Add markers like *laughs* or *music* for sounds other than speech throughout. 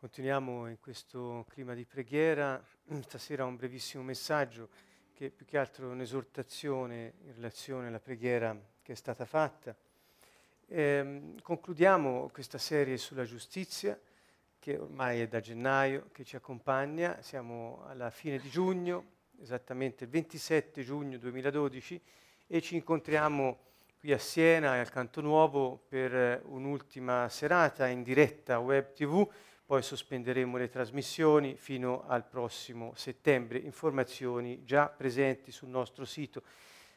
Continuiamo in questo clima di preghiera. *clears throat* Stasera un brevissimo messaggio che più che altro è un'esortazione in relazione alla preghiera che è stata fatta. Eh, concludiamo questa serie sulla giustizia che ormai è da gennaio che ci accompagna. Siamo alla fine di giugno, esattamente il 27 giugno 2012 e ci incontriamo qui a Siena al Canto Nuovo per un'ultima serata in diretta web tv poi sospenderemo le trasmissioni fino al prossimo settembre, informazioni già presenti sul nostro sito.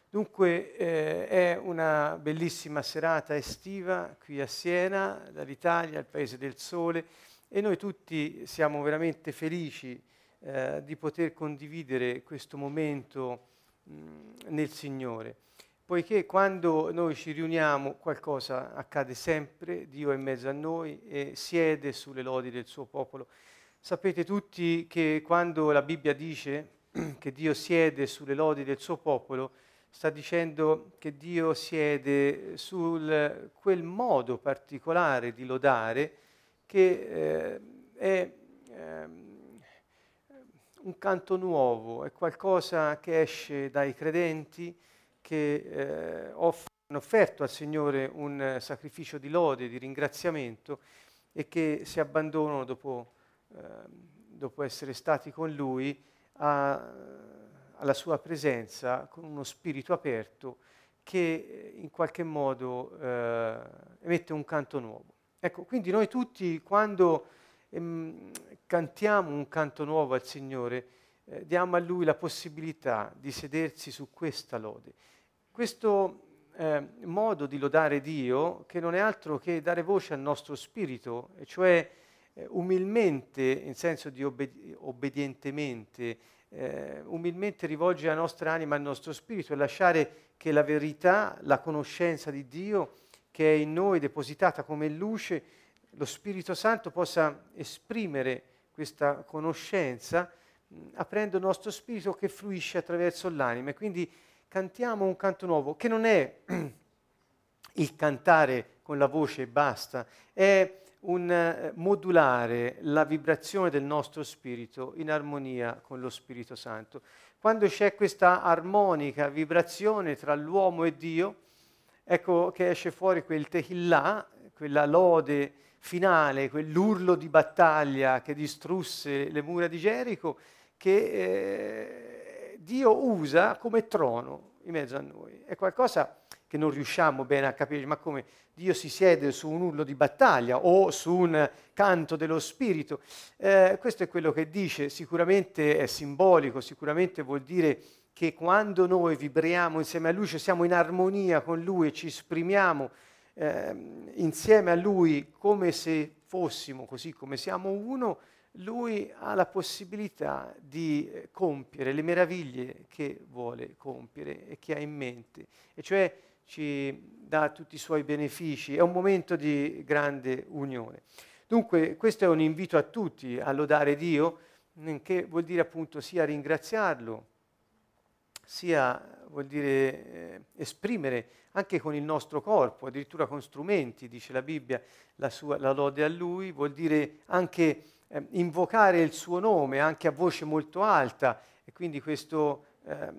Dunque eh, è una bellissima serata estiva qui a Siena, dall'Italia, il Paese del Sole e noi tutti siamo veramente felici eh, di poter condividere questo momento mh, nel Signore poiché quando noi ci riuniamo qualcosa accade sempre, Dio è in mezzo a noi e siede sulle lodi del suo popolo. Sapete tutti che quando la Bibbia dice *clears throat* che Dio siede sulle lodi del suo popolo, sta dicendo che Dio siede su quel modo particolare di lodare che eh, è eh, un canto nuovo, è qualcosa che esce dai credenti, che eh, off- hanno offerto al Signore un eh, sacrificio di lode, di ringraziamento e che si abbandonano dopo, eh, dopo essere stati con Lui a, alla sua presenza con uno spirito aperto che in qualche modo eh, emette un canto nuovo. Ecco, quindi noi tutti quando ehm, cantiamo un canto nuovo al Signore, eh, diamo a Lui la possibilità di sedersi su questa lode questo eh, modo di lodare Dio, che non è altro che dare voce al nostro spirito, e cioè eh, umilmente, in senso di obbedi- obbedientemente, eh, umilmente rivolgere la nostra anima al nostro spirito e lasciare che la verità, la conoscenza di Dio, che è in noi depositata come luce, lo Spirito Santo possa esprimere questa conoscenza mh, aprendo il nostro spirito che fluisce attraverso l'anima. E quindi cantiamo un canto nuovo, che non è *clears throat* il cantare con la voce e basta, è un eh, modulare la vibrazione del nostro spirito in armonia con lo Spirito Santo. Quando c'è questa armonica vibrazione tra l'uomo e Dio, ecco che esce fuori quel tehillah, quella lode finale, quell'urlo di battaglia che distrusse le mura di Gerico, che eh, Dio usa come trono in mezzo a noi. È qualcosa che non riusciamo bene a capire, ma come Dio si siede su un urlo di battaglia o su un canto dello Spirito. Eh, questo è quello che dice, sicuramente è simbolico, sicuramente vuol dire che quando noi vibriamo insieme a Lui, cioè siamo in armonia con Lui e ci esprimiamo eh, insieme a Lui come se fossimo così come siamo uno, lui ha la possibilità di eh, compiere le meraviglie che vuole compiere e che ha in mente, e cioè ci dà tutti i suoi benefici, è un momento di grande unione. Dunque questo è un invito a tutti a lodare Dio, che vuol dire appunto sia ringraziarlo, sia vuol dire eh, esprimere anche con il nostro corpo, addirittura con strumenti, dice la Bibbia, la, sua, la lode a Lui, vuol dire anche eh, invocare il suo nome anche a voce molto alta e quindi questo eh,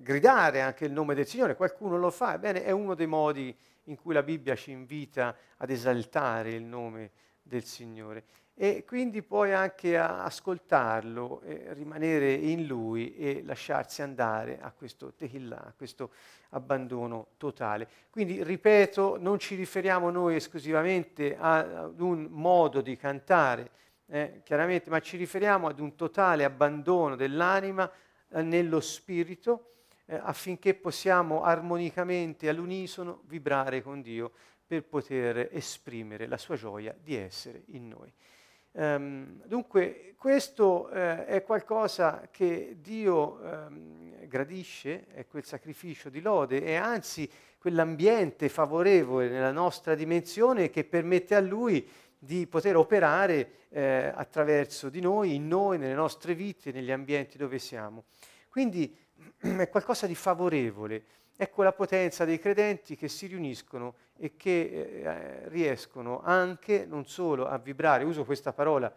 gridare anche il nome del Signore, qualcuno lo fa, ebbene è uno dei modi in cui la Bibbia ci invita ad esaltare il nome del Signore. E quindi poi anche a ascoltarlo, e rimanere in Lui e lasciarsi andare a questo tehillah, a questo abbandono totale. Quindi, ripeto, non ci riferiamo noi esclusivamente ad un modo di cantare, eh, chiaramente, ma ci riferiamo ad un totale abbandono dell'anima eh, nello spirito eh, affinché possiamo armonicamente all'unisono vibrare con Dio per poter esprimere la sua gioia di essere in noi. Um, dunque questo eh, è qualcosa che Dio um, gradisce, è quel sacrificio di lode e anzi quell'ambiente favorevole nella nostra dimensione che permette a Lui di poter operare eh, attraverso di noi, in noi, nelle nostre vite, negli ambienti dove siamo. Quindi *clears throat* è qualcosa di favorevole. Ecco la potenza dei credenti che si riuniscono e che eh, riescono anche non solo a vibrare, uso questa parola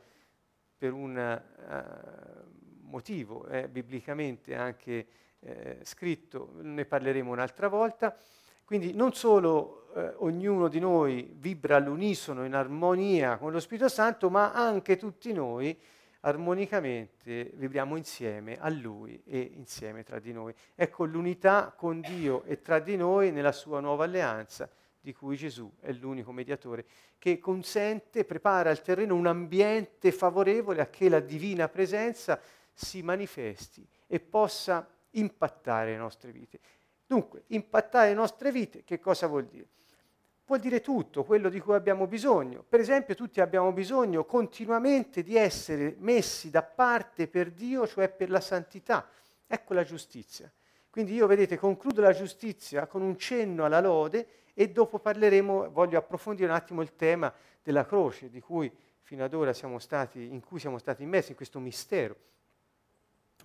per un uh, motivo, è biblicamente anche eh, scritto, ne parleremo un'altra volta, quindi non solo eh, ognuno di noi vibra all'unisono in armonia con lo Spirito Santo, ma anche tutti noi armonicamente viviamo insieme a Lui e insieme tra di noi. Ecco l'unità con Dio e tra di noi nella sua nuova alleanza, di cui Gesù è l'unico mediatore, che consente, prepara il terreno, un ambiente favorevole a che la divina presenza si manifesti e possa impattare le nostre vite. Dunque, impattare le nostre vite, che cosa vuol dire? Vuol dire tutto quello di cui abbiamo bisogno. Per esempio, tutti abbiamo bisogno continuamente di essere messi da parte per Dio, cioè per la santità. Ecco la giustizia. Quindi io, vedete, concludo la giustizia con un cenno alla lode e dopo parleremo, voglio approfondire un attimo il tema della croce, di cui fino ad ora siamo stati, in cui siamo stati immessi in questo mistero.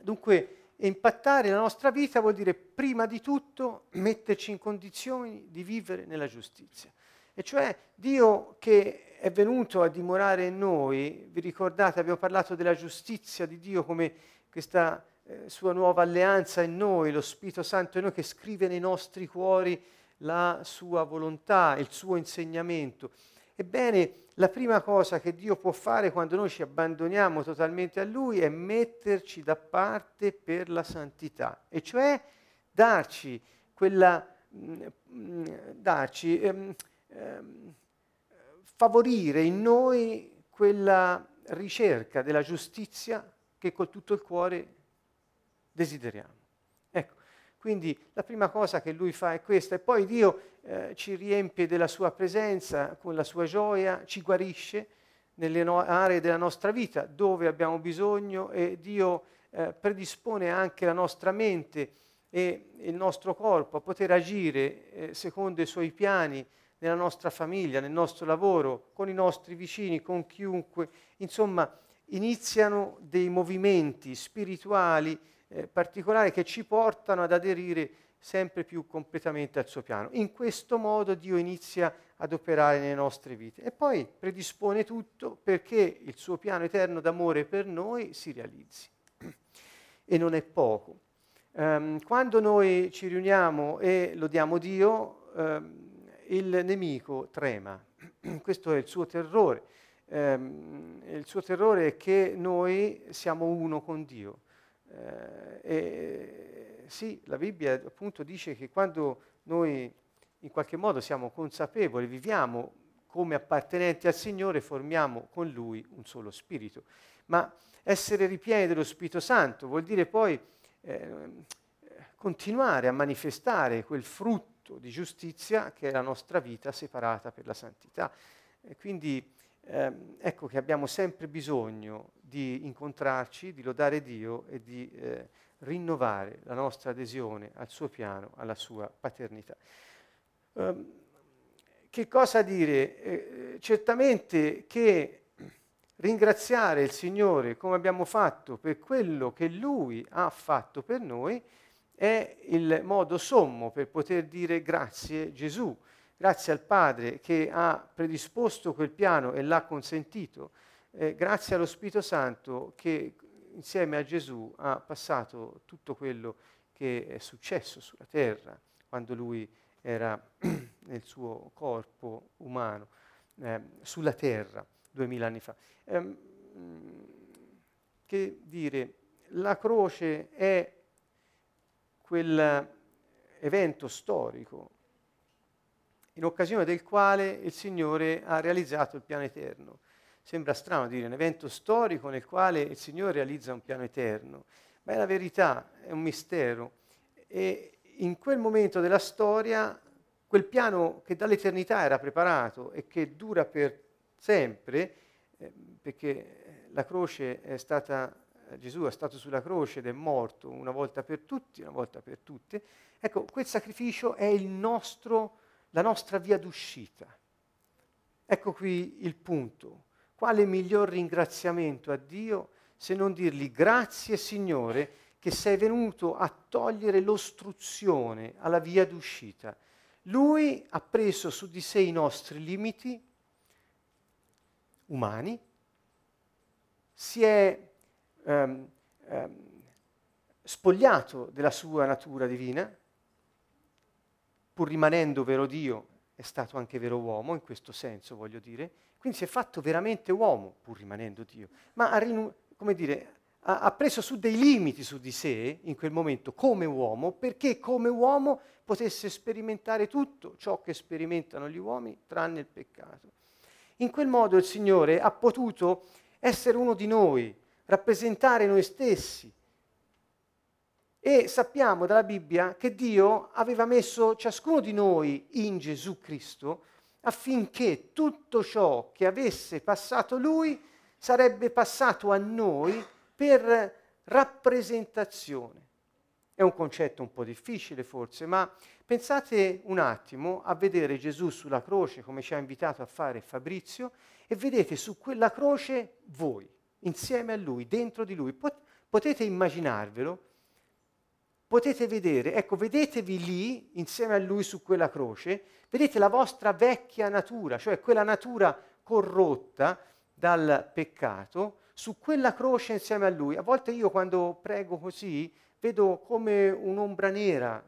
Dunque, impattare la nostra vita vuol dire prima di tutto metterci in condizioni di vivere nella giustizia. E cioè Dio che è venuto a dimorare in noi, vi ricordate, abbiamo parlato della giustizia di Dio come questa eh, sua nuova alleanza in noi, lo Spirito Santo in noi che scrive nei nostri cuori la sua volontà, il suo insegnamento. Ebbene, la prima cosa che Dio può fare quando noi ci abbandoniamo totalmente a Lui è metterci da parte per la santità, e cioè darci quella, mh, mm, mm, darci, ehm, ehm, favorire in noi quella ricerca della giustizia che con tutto il cuore desideriamo. Ecco, quindi la prima cosa che lui fa è questa e poi Dio eh, ci riempie della sua presenza, con la sua gioia, ci guarisce nelle no- aree della nostra vita dove abbiamo bisogno e Dio eh, predispone anche la nostra mente e il nostro corpo a poter agire eh, secondo i suoi piani nella nostra famiglia, nel nostro lavoro, con i nostri vicini, con chiunque. Insomma, iniziano dei movimenti spirituali eh, particolari che ci portano ad aderire sempre più completamente al suo piano. In questo modo Dio inizia ad operare nelle nostre vite e poi predispone tutto perché il suo piano eterno d'amore per noi si realizzi. *clears throat* E non è poco. Um, quando noi ci riuniamo e lodiamo Dio, um, il nemico trema, *clears throat* questo è il suo terrore. Um, il suo terrore è che noi siamo uno con Dio. Uh, e sì, la Bibbia appunto dice che quando noi in qualche modo siamo consapevoli, viviamo come appartenenti al Signore, formiamo con Lui un solo spirito. Ma essere ripieni dello Spirito Santo vuol dire poi eh, continuare a manifestare quel frutto di giustizia che è la nostra vita separata per la santità. E quindi ehm, ecco che abbiamo sempre bisogno di incontrarci, di lodare Dio e di eh, rinnovare la nostra adesione al suo piano, alla sua paternità. Um, che cosa dire? Eh, certamente che ringraziare il Signore come abbiamo fatto per quello che Lui ha fatto per noi è il modo sommo per poter dire grazie Gesù, grazie al Padre che ha predisposto quel piano e l'ha consentito, eh, grazie allo Spirito Santo che insieme a Gesù ha passato tutto quello che è successo sulla terra quando lui era *clears throat* nel suo corpo umano, eh, sulla terra duemila anni fa. Eh, che dire, la croce è quell'evento storico in occasione del quale il Signore ha realizzato il piano eterno. Sembra strano dire un evento storico nel quale il Signore realizza un piano eterno, ma è la verità, è un mistero. E in quel momento della storia, quel piano che dall'eternità era preparato e che dura per sempre, eh, perché la croce è stata Gesù è stato sulla croce ed è morto una volta per tutti, una volta per tutte, ecco, quel sacrificio è nostro, la nostra via d'uscita. Ecco qui il punto. Quale miglior ringraziamento a Dio se non dirgli grazie Signore che sei venuto a togliere l'ostruzione alla via d'uscita, lui ha preso su di sé i nostri limiti umani, si è um, um, spogliato della sua natura divina, pur rimanendo vero Dio, è stato anche vero uomo, in questo senso voglio dire, quindi si è fatto veramente uomo, pur rimanendo Dio, ma ha, rinu- come dire, ha, ha preso su dei limiti su di sé in quel momento come uomo, perché come uomo potesse sperimentare tutto ciò che sperimentano gli uomini, tranne il peccato. In quel modo il Signore ha potuto essere uno di noi, rappresentare noi stessi. E sappiamo dalla Bibbia che Dio aveva messo ciascuno di noi in Gesù Cristo affinché tutto ciò che avesse passato Lui sarebbe passato a noi per rappresentazione. È un concetto un po' difficile forse, ma pensate un attimo a vedere Gesù sulla croce come ci ha invitato a fare Fabrizio e vedete su quella croce voi, insieme a lui, dentro di lui. Pot- potete immaginarvelo, potete vedere, ecco, vedetevi lì insieme a lui su quella croce, vedete la vostra vecchia natura, cioè quella natura corrotta dal peccato, su quella croce insieme a lui. A volte io quando prego così vedo come un'ombra nera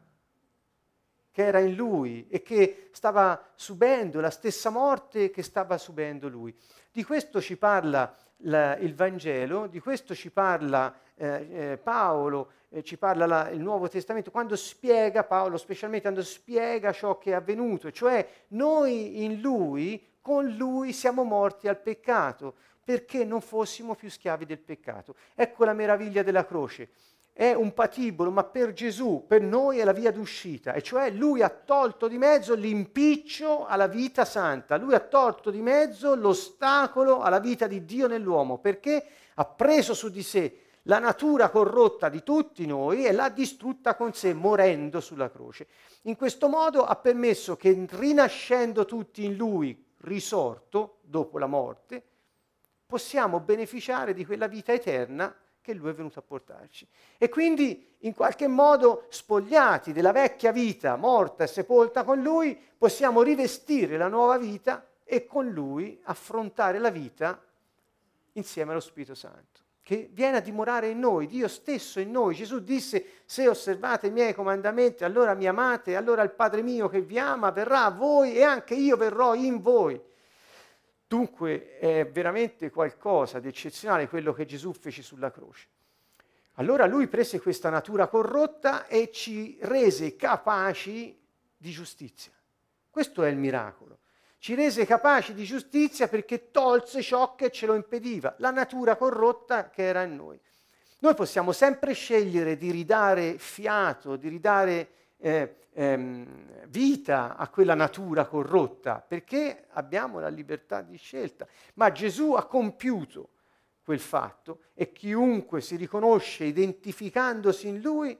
che era in lui e che stava subendo la stessa morte che stava subendo lui. Di questo ci parla la, il Vangelo, di questo ci parla eh, eh, Paolo, eh, ci parla la, il Nuovo Testamento, quando spiega, Paolo specialmente quando spiega ciò che è avvenuto, cioè noi in lui, con lui siamo morti al peccato, perché non fossimo più schiavi del peccato. Ecco la meraviglia della croce è un patibolo, ma per Gesù, per noi è la via d'uscita, e cioè lui ha tolto di mezzo l'impiccio alla vita santa, lui ha tolto di mezzo l'ostacolo alla vita di Dio nell'uomo, perché ha preso su di sé la natura corrotta di tutti noi e l'ha distrutta con sé, morendo sulla croce. In questo modo ha permesso che rinascendo tutti in lui, risorto dopo la morte, possiamo beneficiare di quella vita eterna che lui è venuto a portarci. E quindi in qualche modo spogliati della vecchia vita morta e sepolta con lui, possiamo rivestire la nuova vita e con lui affrontare la vita insieme allo Spirito Santo, che viene a dimorare in noi, Dio stesso in noi. Gesù disse, se osservate i miei comandamenti, allora mi amate, allora il Padre mio che vi ama verrà a voi e anche io verrò in voi. Dunque è veramente qualcosa di eccezionale quello che Gesù fece sulla croce. Allora lui prese questa natura corrotta e ci rese capaci di giustizia. Questo è il miracolo. Ci rese capaci di giustizia perché tolse ciò che ce lo impediva, la natura corrotta che era in noi. Noi possiamo sempre scegliere di ridare fiato, di ridare eh, ehm, vita a quella natura corrotta, perché abbiamo la libertà di scelta. Ma Gesù ha compiuto quel fatto e chiunque si riconosce identificandosi in lui,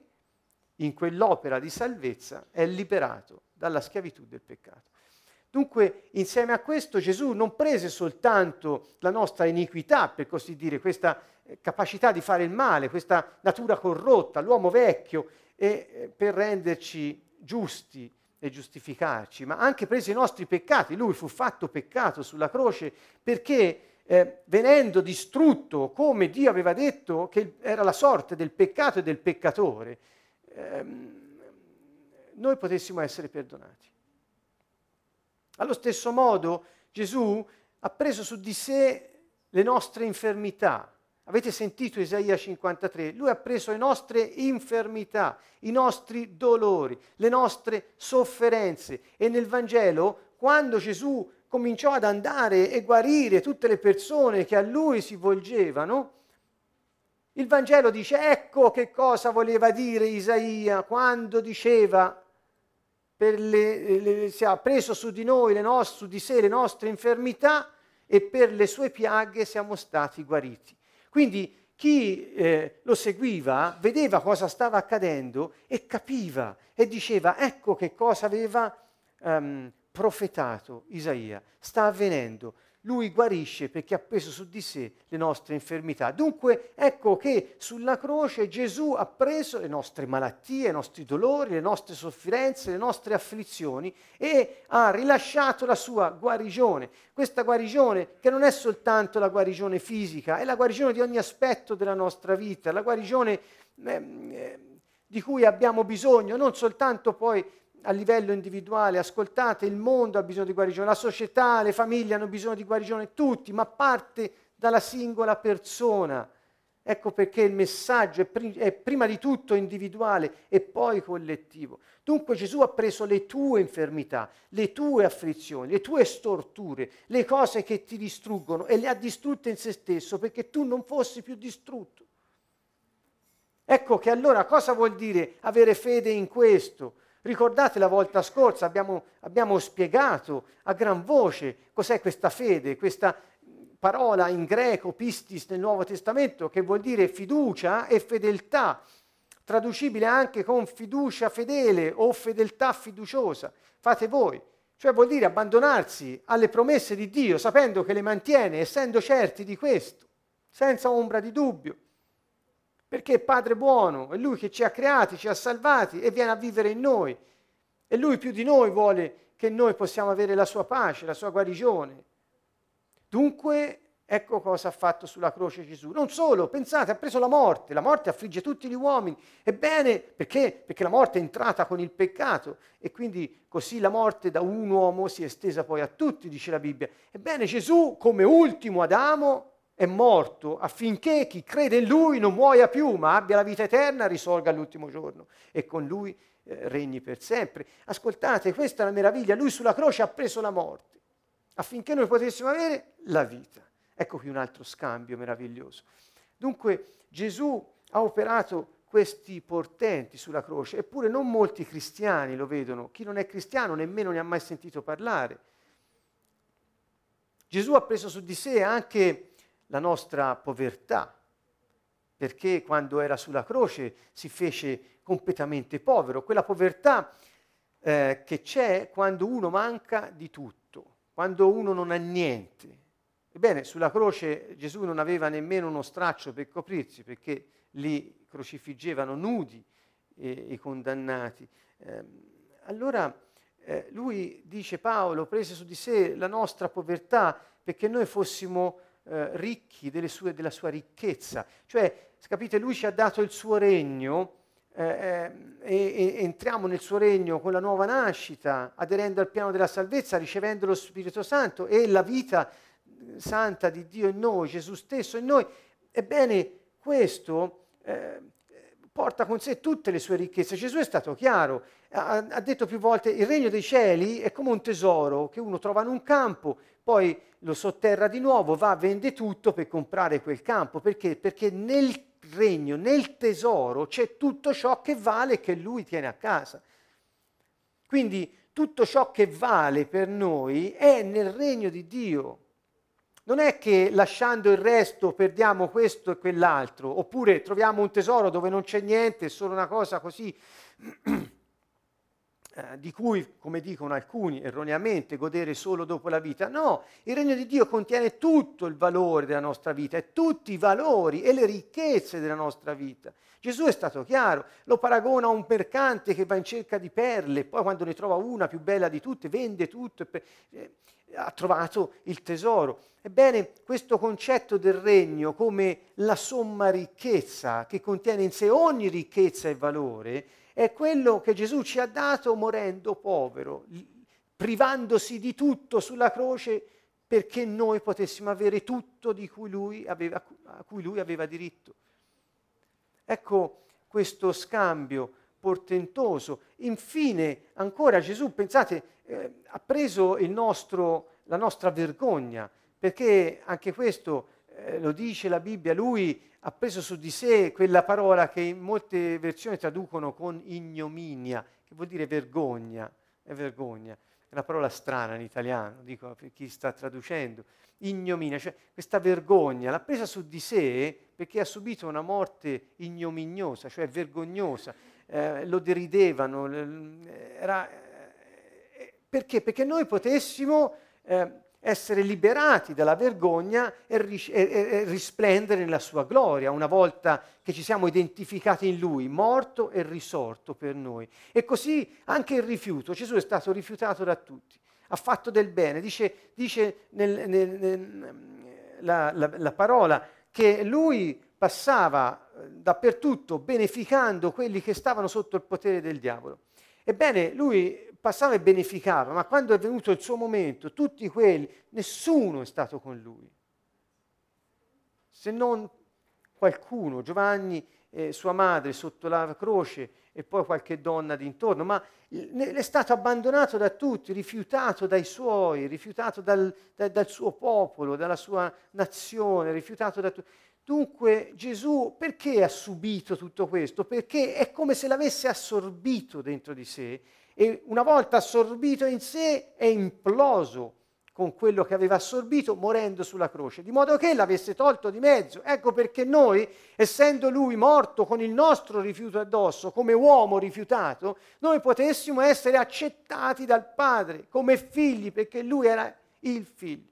in quell'opera di salvezza, è liberato dalla schiavitù del peccato. Dunque, insieme a questo, Gesù non prese soltanto la nostra iniquità, per così dire, questa eh, capacità di fare il male, questa natura corrotta, l'uomo vecchio, e eh, per renderci giusti e giustificarci, ma anche prese i nostri peccati. Lui fu fatto peccato sulla croce perché eh, venendo distrutto come Dio aveva detto che era la sorte del peccato e del peccatore, ehm, noi potessimo essere perdonati. Allo stesso modo Gesù ha preso su di sé le nostre infermità, Avete sentito Isaia 53? Lui ha preso le nostre infermità, i nostri dolori, le nostre sofferenze e nel Vangelo, quando Gesù cominciò ad andare e guarire tutte le persone che a lui si volgevano, il Vangelo dice ecco che cosa voleva dire Isaia quando diceva le, le, si ha preso su di noi, nostre, su di sé le nostre infermità e per le sue piaghe siamo stati guariti. Quindi chi eh, lo seguiva vedeva cosa stava accadendo e capiva e diceva ecco che cosa aveva um, profetato Isaia, sta avvenendo. Lui guarisce perché ha preso su di sé le nostre infermità. Dunque ecco che sulla croce Gesù ha preso le nostre malattie, i nostri dolori, le nostre sofferenze, le nostre afflizioni e ha rilasciato la sua guarigione. Questa guarigione che non è soltanto la guarigione fisica, è la guarigione di ogni aspetto della nostra vita, la guarigione eh, di cui abbiamo bisogno, non soltanto poi a livello individuale, ascoltate, il mondo ha bisogno di guarigione, la società, le famiglie hanno bisogno di guarigione, tutti, ma parte dalla singola persona. Ecco perché il messaggio è, prim- è, prima di tutto individuale e poi collettivo. Dunque Gesù ha preso le tue infermità, le tue afflizioni, le tue storture, le cose che ti distruggono e le ha distrutte in se stesso perché tu non fossi più distrutto. Ecco che allora cosa vuol dire avere fede in questo? Ricordate la volta scorsa abbiamo, abbiamo spiegato a gran voce cos'è questa fede, questa parola in greco, pistis nel Nuovo Testamento, che vuol dire fiducia e fedeltà, traducibile anche con fiducia fedele o fedeltà fiduciosa. Fate voi. Cioè vuol dire abbandonarsi alle promesse di Dio, sapendo che le mantiene, essendo certi di questo, senza ombra di dubbio perché è Padre buono, è Lui che ci ha creati, ci ha salvati e viene a vivere in noi. E Lui più di noi vuole che noi possiamo avere la sua pace, la sua guarigione. Dunque, ecco cosa ha fatto sulla croce Gesù. Non solo, pensate, ha preso la morte, la morte affligge tutti gli uomini. Ebbene, perché? Perché la morte è entrata con il peccato e quindi così la morte da un uomo si è estesa poi a tutti, dice la Bibbia. Ebbene, Gesù, come ultimo Adamo, è morto affinché chi crede in lui non muoia più, ma abbia la vita eterna risorga all'ultimo giorno e con lui eh, regni per sempre. Ascoltate, questa è la meraviglia, lui sulla croce ha preso la morte affinché noi potessimo avere la vita. Ecco qui un altro scambio meraviglioso. Dunque Gesù ha operato questi portenti sulla croce, eppure non molti cristiani lo vedono, chi non è cristiano nemmeno ne ha mai sentito parlare. Gesù ha preso su di sé anche la nostra povertà, perché quando era sulla croce si fece completamente povero, quella povertà eh, che c'è quando uno manca di tutto, quando uno non ha niente. Ebbene, sulla croce Gesù non aveva nemmeno uno straccio per coprirsi, perché li crocifiggevano nudi eh, i condannati. Eh, allora lui dice Paolo prese su di sé la nostra povertà perché noi fossimo eh, ricchi sue, della sua ricchezza. Cioè, capite, lui ci ha dato il suo regno eh, eh, e, e, entriamo nel suo regno con la nuova nascita, aderendo al piano della salvezza, ricevendo lo Spirito Santo e la vita eh, santa di Dio in noi, Gesù stesso in noi. Ebbene, questo eh, porta con sé tutte le sue ricchezze. Gesù è stato chiaro, ha, ha, detto più volte, il regno dei cieli è come un tesoro che uno trova in un campo, poi lo sotterra di nuovo, va, vende tutto per comprare quel campo. Perché? Perché nel regno, nel tesoro c'è tutto ciò che vale e che lui tiene a casa. Quindi tutto ciò che vale per noi è nel regno di Dio. Non è che lasciando il resto perdiamo questo e quell'altro, oppure troviamo un tesoro dove non c'è niente, è solo una cosa così *clears throat* eh, di cui, come dicono alcuni erroneamente, godere solo dopo la vita. No, il regno di Dio contiene tutto il valore della nostra vita e tutti i valori e le ricchezze della nostra vita. Gesù è stato chiaro, lo paragona a un mercante che va in cerca di perle, poi quando ne trova una più bella di tutte, vende tutto, e eh, ha trovato il tesoro. Ebbene, questo concetto del regno come la somma ricchezza che contiene in sé ogni ricchezza e valore, è quello che Gesù ci ha dato morendo povero, privandosi di tutto sulla croce perché noi potessimo avere tutto di cui lui aveva, a cui lui aveva diritto. Ecco questo scambio portentoso. Infine, ancora Gesù, pensate, eh, ha preso nostro, la nostra vergogna, perché anche questo eh, lo dice la Bibbia, lui ha preso su di sé quella parola che in molte versioni traducono con ignominia, che vuol dire vergogna, è vergogna, è una parola strana in italiano, dico per chi sta traducendo, ignominia, cioè questa vergogna l'ha presa su di sé perché ha subito una morte ignominiosa, cioè vergognosa, eh, lo deridevano, era, eh, perché? Perché noi potessimo... Eh, essere liberati dalla vergogna e, ris- e, e, risplendere nella sua gloria, una volta che ci siamo identificati in Lui, morto e risorto per noi. E così anche il rifiuto. Gesù è stato rifiutato da tutti, ha fatto del bene. Dice, dice nel, nel, nel, la, la, la parola che Lui passava eh, dappertutto beneficando quelli che stavano sotto il potere del diavolo. Ebbene, lui passava e beneficava, ma quando è venuto il suo momento, tutti quelli, nessuno è stato con lui, se non qualcuno, Giovanni, eh, sua madre sotto la croce e poi qualche donna d'intorno, ma è stato abbandonato da tutti, rifiutato dai suoi, rifiutato dal, da, dal suo popolo, dalla sua nazione, rifiutato da tutti. Dunque Gesù perché ha subito tutto questo? Perché è come se l'avesse assorbito dentro di sé e una volta assorbito in sé è imploso con quello che aveva assorbito morendo sulla croce, di modo che l'avesse tolto di mezzo. Ecco perché noi, essendo lui morto con il nostro rifiuto addosso, come uomo rifiutato, noi potessimo essere accettati dal Padre come figli, perché lui era il figlio.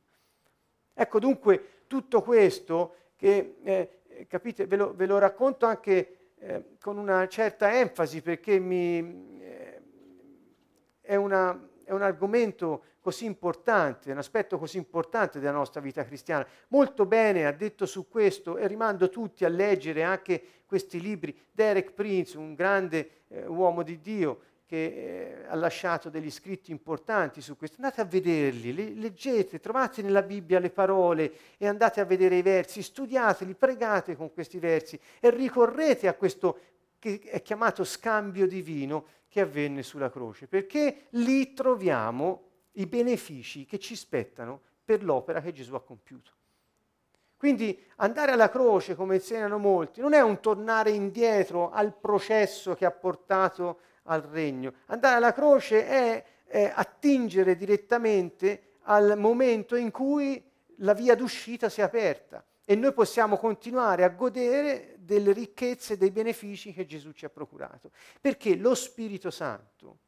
Ecco dunque tutto questo che, eh, capite, ve lo, ve lo, racconto anche eh, con una certa enfasi perché mi, è, una, è un argomento così importante, un aspetto così importante della nostra vita cristiana. Molto bene ha detto su questo e rimando tutti a leggere anche questi libri. Derek Prince, un grande eh, uomo di Dio che eh, ha lasciato degli scritti importanti su questo. Andate a vederli, le, leggete, trovate nella Bibbia le parole e andate a vedere i versi, studiateli, pregate con questi versi e ricorrete a questo che è chiamato scambio divino che avvenne sulla croce, perché lì troviamo i benefici che ci spettano per l'opera che Gesù ha compiuto. Quindi andare alla croce, come insegnano molti, non è un tornare indietro al processo che ha portato al regno. Andare alla croce è, è attingere direttamente al momento in cui la via d'uscita si è aperta e noi possiamo continuare a godere delle ricchezze e dei benefici che Gesù ci ha procurato. Perché lo Spirito Santo,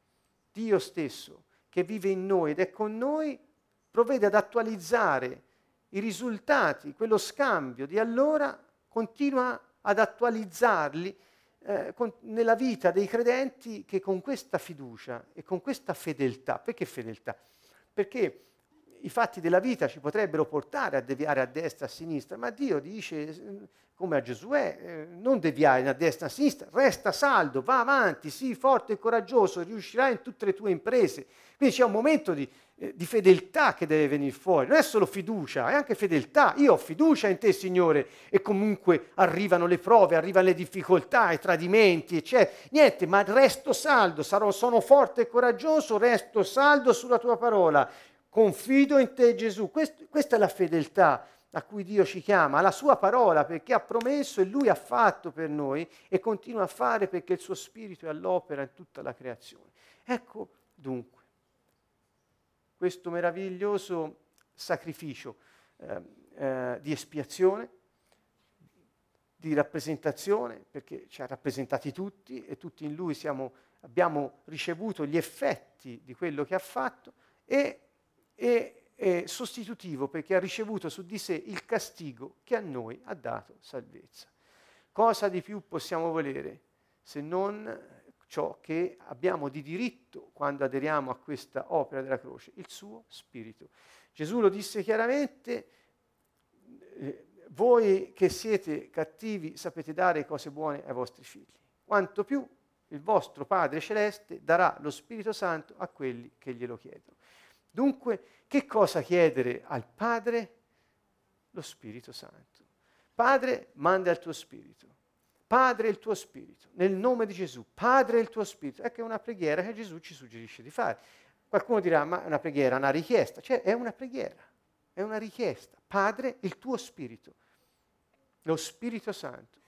Dio stesso, che vive in noi ed è con noi, provvede ad attualizzare i risultati, quello scambio di allora continua ad attualizzarli eh, con, nella vita dei credenti che con questa fiducia e con questa fedeltà, perché fedeltà? Perché i fatti della vita ci potrebbero portare a deviare a destra e a sinistra, ma Dio dice, come a Giosuè, eh, non deviare a destra e a sinistra, resta saldo, va avanti, sii forte e coraggioso, riuscirai in tutte le tue imprese. Quindi c'è un momento di, eh, di fedeltà che deve venire fuori, non è solo fiducia, è anche fedeltà. Io ho fiducia in te, Signore, e comunque arrivano le prove, arrivano le difficoltà, i tradimenti, eccetera. Niente, ma resto saldo, sarò, sono forte e coraggioso, resto saldo sulla tua parola confido in te Gesù. Quest, questa è la fedeltà a cui Dio ci chiama, alla sua parola, perché ha promesso e lui ha fatto per noi e continua a fare perché il suo spirito è all'opera in tutta la creazione. Ecco dunque questo meraviglioso sacrificio eh, eh, di espiazione, di rappresentazione, perché ci ha rappresentati tutti e tutti in lui siamo, abbiamo ricevuto gli effetti di quello che ha fatto e e è sostitutivo perché ha ricevuto su di sé il castigo che a noi ha dato salvezza. Cosa di più possiamo volere se non ciò che abbiamo di diritto quando aderiamo a questa opera della croce, il suo spirito. Gesù lo disse chiaramente, eh, voi che siete cattivi sapete dare cose buone ai vostri figli, quanto più il vostro Padre Celeste darà lo Spirito Santo a quelli che glielo chiedono. Dunque, che cosa chiedere al Padre? Lo Spirito Santo. Padre, manda il tuo Spirito. Padre, il tuo Spirito. Nel nome di Gesù. Padre, il tuo Spirito. Ecco, è una preghiera che Gesù ci suggerisce di fare. Qualcuno dirà, ma è una preghiera, una richiesta. Cioè, è una preghiera, è una richiesta. Padre, il tuo Spirito. Lo Spirito Santo.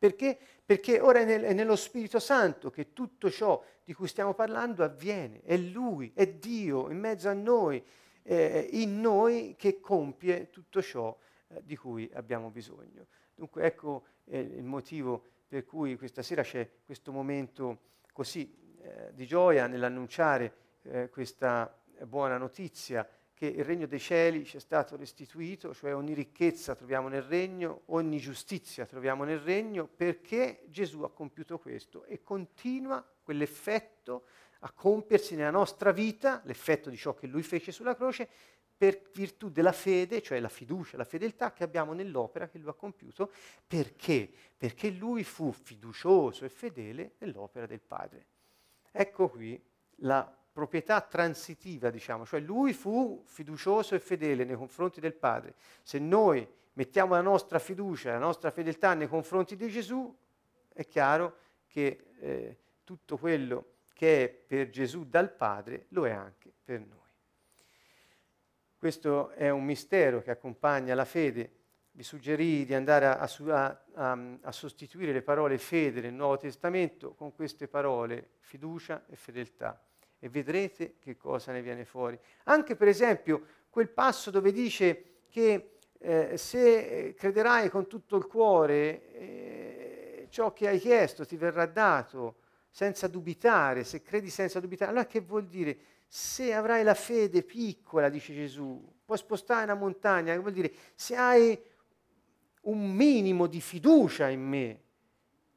Perché? Perché ora è, nel, è, nello Spirito Santo che tutto ciò di cui stiamo parlando avviene. È Lui, è Dio in mezzo a noi, eh, in noi che compie tutto ciò eh, di cui abbiamo bisogno. Dunque ecco eh, il motivo per cui questa sera c'è questo momento così eh, di gioia nell'annunciare eh, questa buona notizia che il regno dei cieli ci è stato restituito, cioè ogni ricchezza troviamo nel regno, ogni giustizia troviamo nel regno, perché Gesù ha compiuto questo e continua quell'effetto a compiersi nella nostra vita, l'effetto di ciò che lui fece sulla croce, per virtù della fede, cioè la fiducia, la fedeltà che abbiamo nell'opera che lui ha compiuto. Perché? Perché lui fu fiducioso e fedele nell'opera del Padre. Ecco qui la proprietà transitiva, diciamo, cioè lui fu fiducioso e fedele nei confronti del Padre. Se noi mettiamo la nostra fiducia, la nostra fedeltà nei confronti di Gesù, è chiaro che eh, tutto quello che è per Gesù dal Padre lo è anche per noi. Questo è un mistero che accompagna la fede. Vi suggerì di andare a, a, a, a sostituire le parole fede nel Nuovo Testamento con queste parole fiducia e fedeltà e vedrete che cosa ne viene fuori. Anche per esempio quel passo dove dice che eh, se crederai con tutto il cuore, eh, ciò che hai chiesto ti verrà dato senza dubitare, se credi senza dubitare. Allora che vuol dire? Se avrai la fede piccola, dice Gesù, puoi spostare una montagna, che vuol dire? Se hai un minimo di fiducia in me,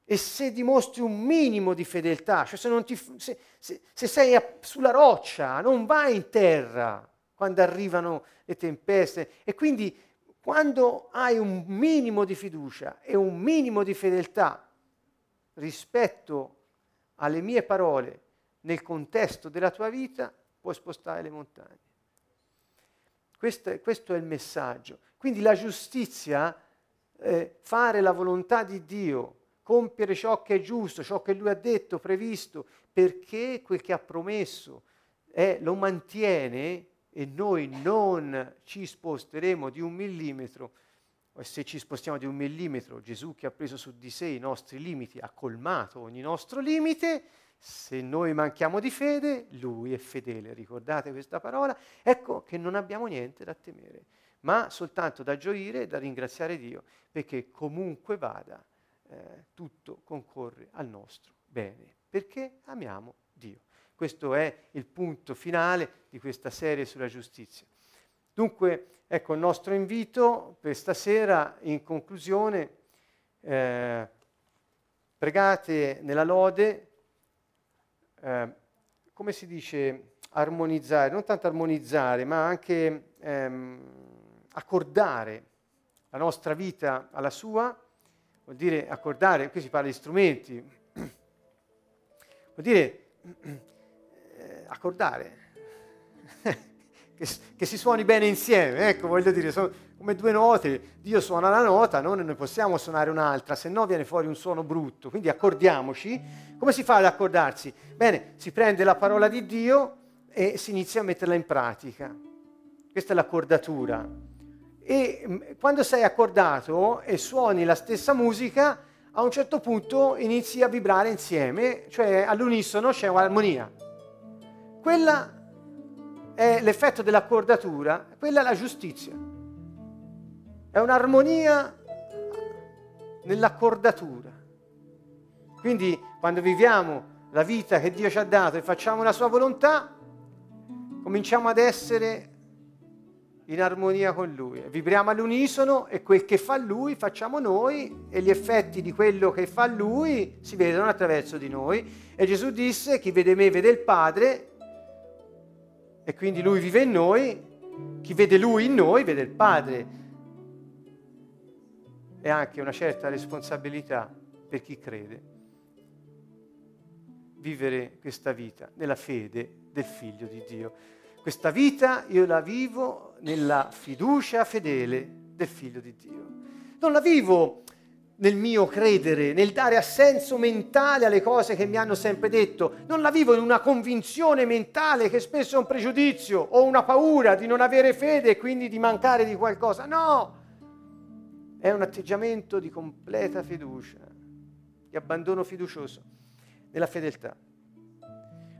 e se dimostri un minimo di fedeltà, cioè se, ti, se, se, se sei a, sulla roccia, non vai in terra quando arrivano le tempeste e quindi quando hai un minimo di fiducia e un minimo di fedeltà rispetto alle mie parole nel contesto della tua vita, puoi spostare le montagne. Questo è, questo è il messaggio. Quindi la giustizia, eh, fare la volontà di Dio, compiere ciò che è giusto, ciò che lui ha detto, previsto, perché quel che ha promesso è, lo mantiene e noi non ci sposteremo di un millimetro. E se ci spostiamo di un millimetro, Gesù che ha preso su di sé i nostri limiti, ha colmato ogni nostro limite, se noi manchiamo di fede, lui è fedele. Ricordate questa parola? Ecco che non abbiamo niente da temere, ma soltanto da gioire e da ringraziare Dio, perché comunque vada, eh, tutto concorre al nostro bene, perché amiamo Dio. Questo è il punto finale di questa serie sulla giustizia. Dunque, ecco il nostro invito per stasera, in conclusione, eh, pregate nella lode, eh, come si dice, armonizzare, non tanto armonizzare, ma anche ehm, accordare la nostra vita alla sua, vuol dire accordare, qui si parla di strumenti, *clears throat* vuol dire eh, accordare, *laughs* che, che, si suoni bene insieme, ecco, voglio dire, sono come due note, Dio suona la nota, noi non ne possiamo suonare un'altra, se no viene fuori un suono brutto, quindi accordiamoci. Come si fa ad accordarsi? Bene, si prende la parola di Dio e si inizia a metterla in pratica. Questa è l'accordatura e mm, quando sei accordato e suoni la stessa musica, a un certo punto inizi a vibrare insieme, cioè all'unisono c'è un'armonia. Quella è l'effetto dell'accordatura, quella è la giustizia. È un'armonia nell'accordatura. Quindi quando viviamo la vita che Dio ci ha dato e facciamo la sua volontà, cominciamo ad essere in armonia con Lui. Vibriamo all'unisono e quel che fa Lui facciamo noi e gli effetti di quello che fa Lui si vedono attraverso di noi. E Gesù disse, chi vede me vede il Padre e quindi Lui vive in noi, chi vede Lui in noi vede il Padre. E anche una certa responsabilità per chi crede vivere questa vita nella fede del Figlio di Dio. Questa vita io la vivo nella fiducia fedele del Figlio di Dio. Non la vivo nel mio credere, nel dare assenso mentale alle cose che mi hanno sempre detto. Non la vivo in una convinzione mentale che spesso è un pregiudizio o una paura di non avere fede e quindi di mancare di qualcosa. No! È un atteggiamento di completa fiducia, di abbandono fiducioso nella fedeltà.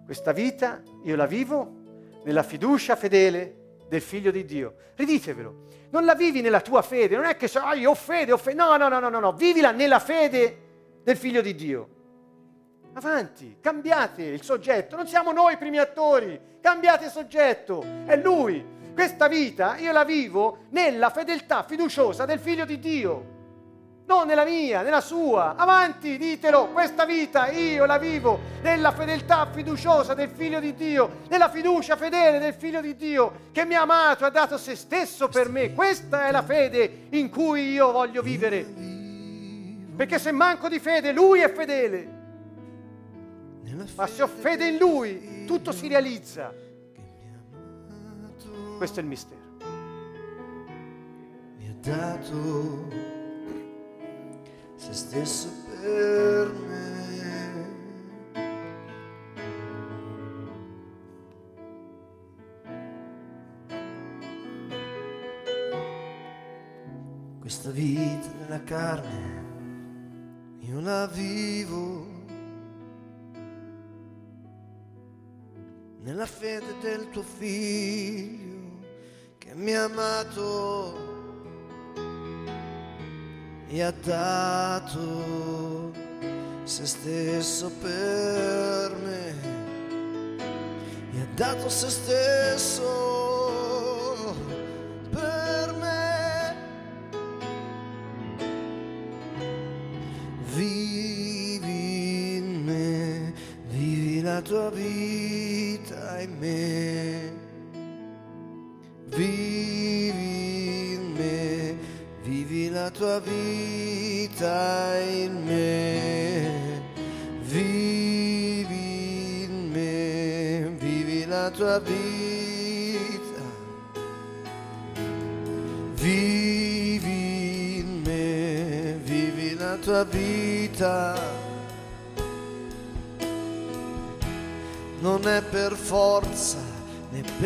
Questa vita io la vivo nella fiducia fedele del figlio di Dio. Riditevelo. Non la vivi nella tua fede, non è che ah, io ho fede, ho fede. No, no, no, no, no, no, vivila nella fede del figlio di Dio. Avanti, cambiate il soggetto, non siamo noi i primi attori, cambiate il soggetto, è lui. Questa vita io la vivo nella fedeltà fiduciosa del figlio di Dio. Non nella mia, nella sua. Avanti, ditelo, questa vita io la vivo nella fedeltà fiduciosa del figlio di Dio, nella fiducia fedele del figlio di Dio che mi ha amato e ha dato se stesso per me. Questa è la fede in cui io voglio vivere. Perché se manco di fede, lui è fedele. Ma se ho fede in lui, tutto si realizza. Questo è il mistero. Mi ha dato se stesso per me. Questa vita nella carne, io la vivo nella fede del tuo figlio che mi ha amato e ha dato se stesso per me. E ha dato se stesso per me. Vivi in me vivi la tua vita in me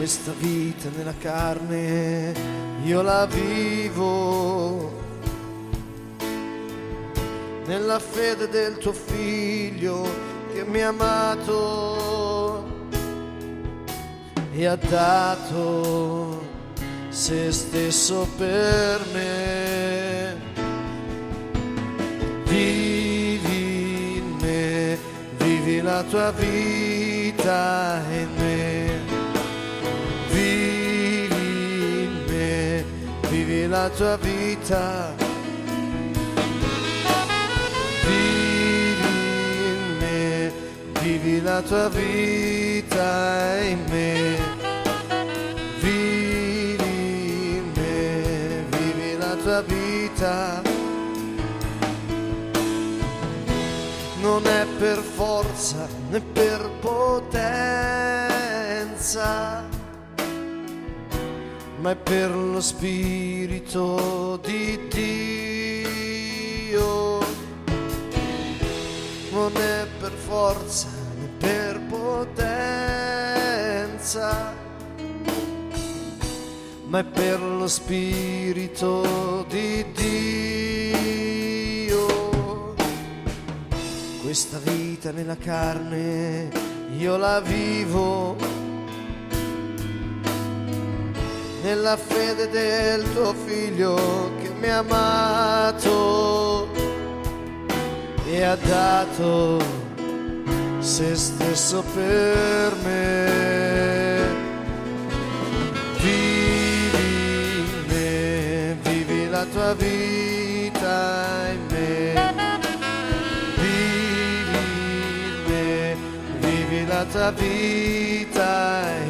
Questa vita nella carne io la vivo nella fede del tuo figlio che mi ha amato e ha dato se stesso per me. Vivi in me, vivi la tua vita in me. La tua vita. Vivi la tua vita in me, vivi in me, vivi la tua vita. Non è per forza né per potenza, ma è per lo Spirito di Dio. Non è per forza né per potenza, ma è per lo Spirito di Dio. Questa vita nella carne io la vivo nella fede del tuo figlio che mi ha amato e ha dato se stesso per me. Vivi in me, vivi la tua vita in me. Vivi in me, vivi la tua vita in me.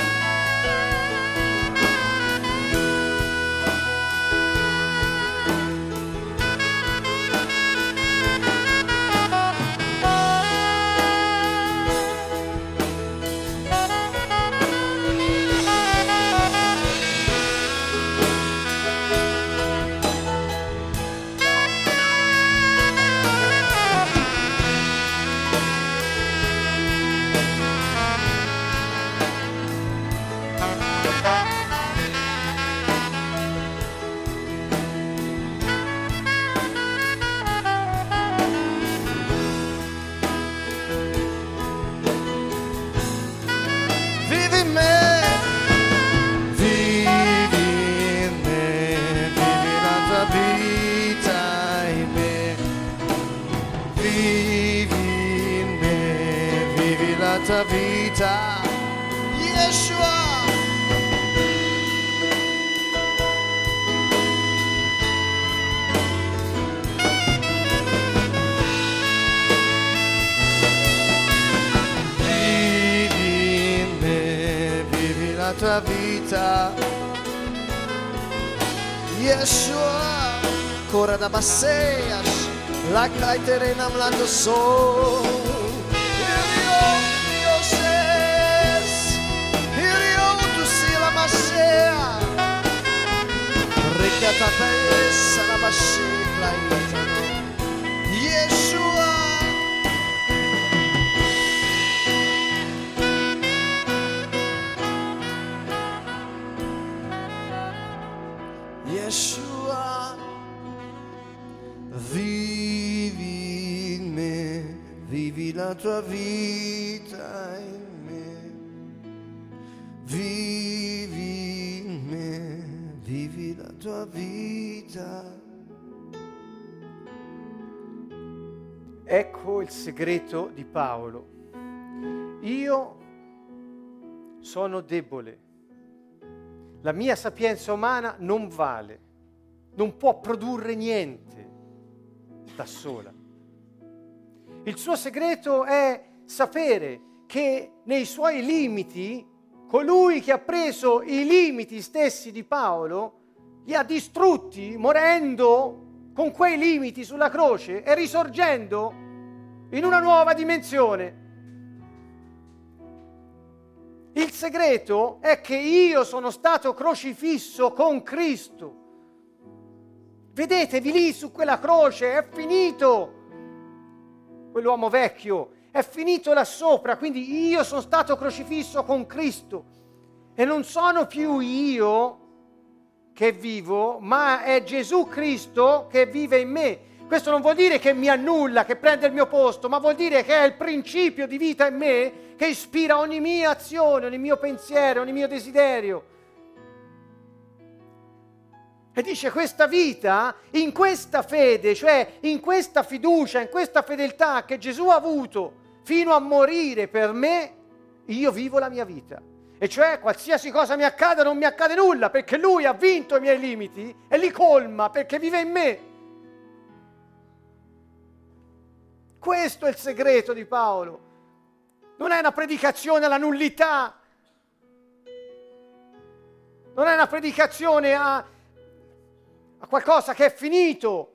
tua vita, Yeshua. Cora da Basseias, la caiterena amlando so. Irio, Yoses, Irio, tu si la Bassea. Ricata pesa la Bassea, tua vita in me, vivi in me, vivi la tua vita. Ecco il segreto di Paolo. Io sono debole. La mia sapienza umana non vale, non può produrre niente da sola. Il suo segreto è sapere che nei suoi limiti, colui che ha preso i limiti stessi di Paolo, li ha distrutti morendo con quei limiti sulla croce e risorgendo in una nuova dimensione. Il segreto è che io sono stato crocifisso con Cristo. Vedetevi lì su quella croce, è finito quell'uomo vecchio, è finito là sopra, quindi io sono stato crocifisso con Cristo e non sono più io che vivo, ma è Gesù Cristo che vive in me. Questo non vuol dire che mi annulla, che prende il mio posto, ma vuol dire che è il principio di vita in me che ispira ogni mia azione, ogni mio pensiero, ogni mio desiderio. E dice questa vita, in questa fede, cioè in questa fiducia, in questa fedeltà che Gesù ha avuto fino a morire per me, io vivo la mia vita. E cioè qualsiasi cosa mi accada non mi accade nulla perché lui ha vinto i miei limiti e li colma perché vive in me. Questo è il segreto di Paolo. Non è una predicazione alla nullità. Non è una predicazione a, a qualcosa che è finito.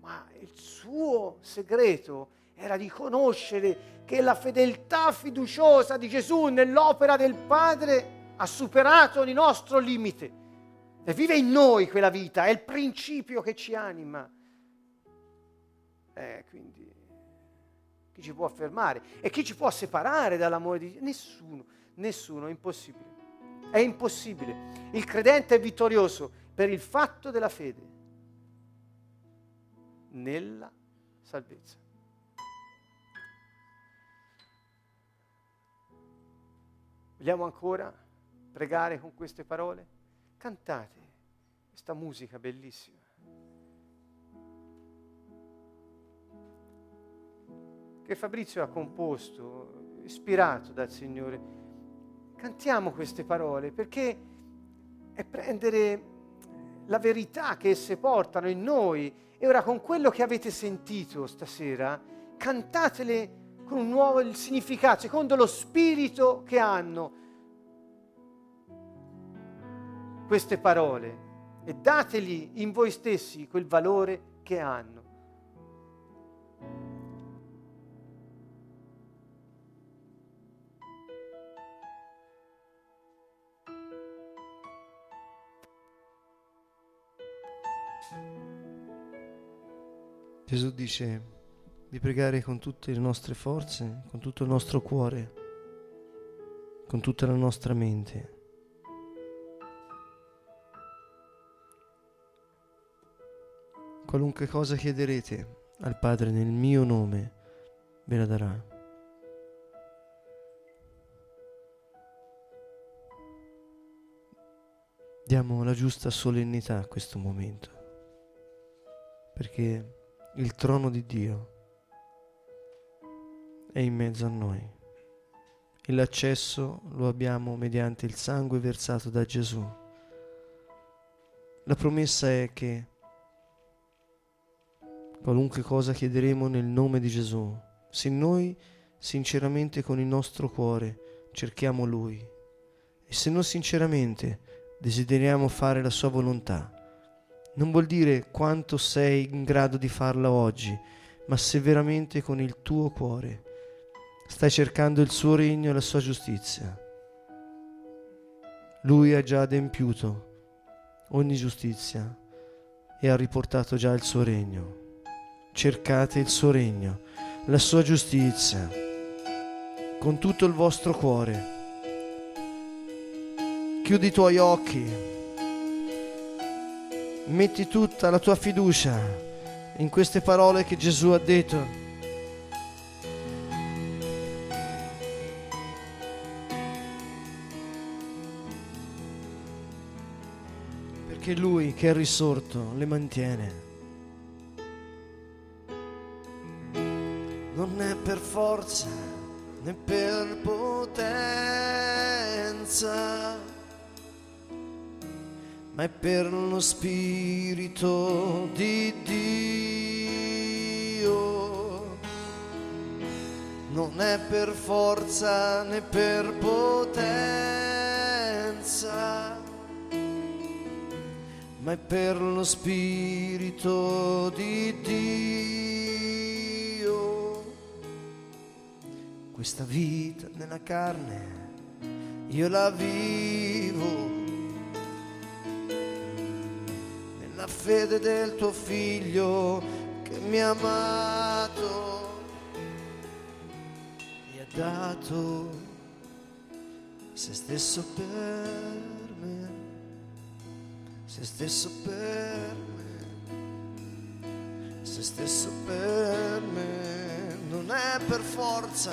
Ma il suo segreto era di conoscere che la fedeltà fiduciosa di Gesù nell'opera del Padre ha superato il nostro limite e vive in noi quella vita, è il principio che ci anima. Eh, quindi chi ci può fermare e chi ci può separare dall'amore di Dio? Nessuno, nessuno, è impossibile. È impossibile. Il credente è vittorioso per il fatto della fede nella salvezza. Vogliamo ancora pregare con queste parole? Cantate questa musica bellissima. Che Fabrizio ha composto, ispirato dal Signore. Cantiamo queste parole perché è prendere la verità che esse portano in noi e ora con quello che avete sentito stasera, cantatele con un nuovo significato, secondo lo spirito che hanno queste parole e dateli in voi stessi quel valore che hanno. Gesù dice di pregare con tutte le nostre forze, con tutto il nostro cuore, con tutta la nostra mente. Qualunque cosa chiederete al Padre nel mio nome, ve la darà. Diamo la giusta solennità a questo momento, perché il trono di Dio è in mezzo a noi e l'accesso lo abbiamo mediante il sangue versato da Gesù. La promessa è che qualunque cosa chiederemo nel nome di Gesù, se noi sinceramente con il nostro cuore cerchiamo Lui e se noi sinceramente desideriamo fare la Sua volontà, non vuol dire quanto sei in grado di farla oggi, ma se veramente con il tuo cuore stai cercando il suo regno e la sua giustizia. Lui ha già adempiuto ogni giustizia e ha riportato già il suo regno. Cercate il suo regno, la sua giustizia, con tutto il vostro cuore. Chiudi i tuoi occhi metti tutta la tua fiducia in queste parole che Gesù ha detto. Perché Lui che è risorto le mantiene. Non è per forza né per potenza ma è per lo Spirito di Dio. Non è per forza né per potenza, ma è per lo Spirito di Dio. Questa vita nella carne io la vivo fede del tuo figlio che mi ha amato, mi ha dato se stesso per me, se stesso per me, se stesso per me, non è per forza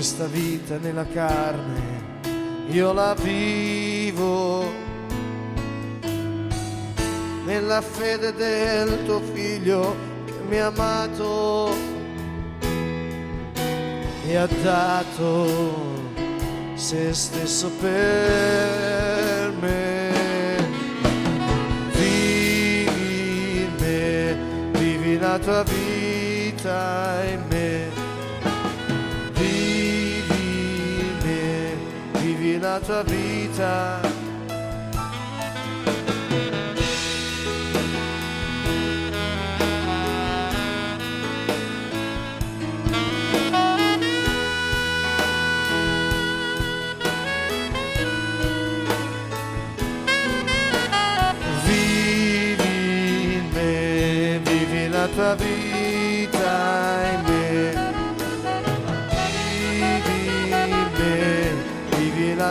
Questa vita nella carne, io la vivo nella fede del tuo figlio che mi ha amato e ha dato se stesso per me. Vivi in me, vivi la tua vita in me la tua vita. Vivi in me, vivi la tua vita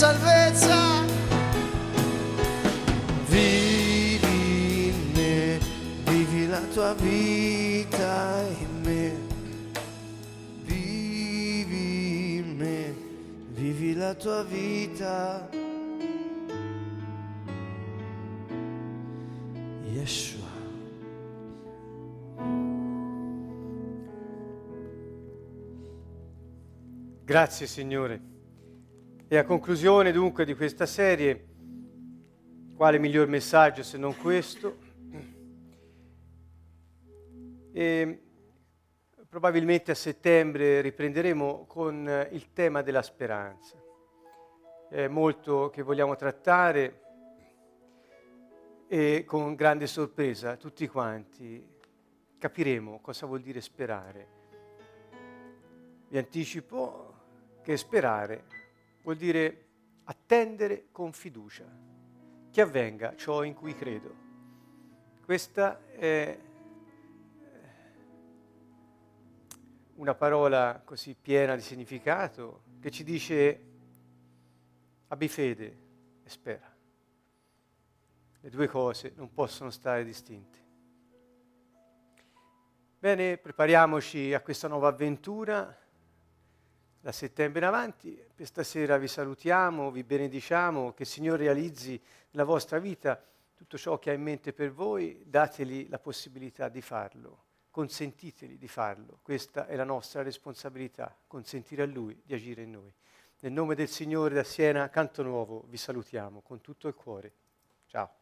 salvezza. Vivi in me, vivi la tua vita in me. Vivi in me, vivi la tua vita. Yeshua. Grazie Signore. E a conclusione dunque di questa serie, quale miglior messaggio se non questo? E probabilmente a settembre riprenderemo con il tema della speranza. È molto che vogliamo trattare e con grande sorpresa tutti quanti capiremo cosa vuol dire sperare. Vi anticipo che sperare vuol dire attendere con fiducia che avvenga ciò in cui credo. Questa è una parola così piena di significato che ci dice abbi fede e spera. Le due cose non possono stare distinte. Bene, prepariamoci a questa nuova avventura. Da settembre in avanti, per stasera vi salutiamo, vi benediciamo, che il Signore realizzi nella vostra vita tutto ciò che ha in mente per voi, dateli la possibilità di farlo consentiteli di farlo. Questa è la nostra responsabilità, consentire a Lui di agire in noi. Nel nome del Signore da Siena, Canto Nuovo, vi salutiamo con tutto il cuore. Ciao.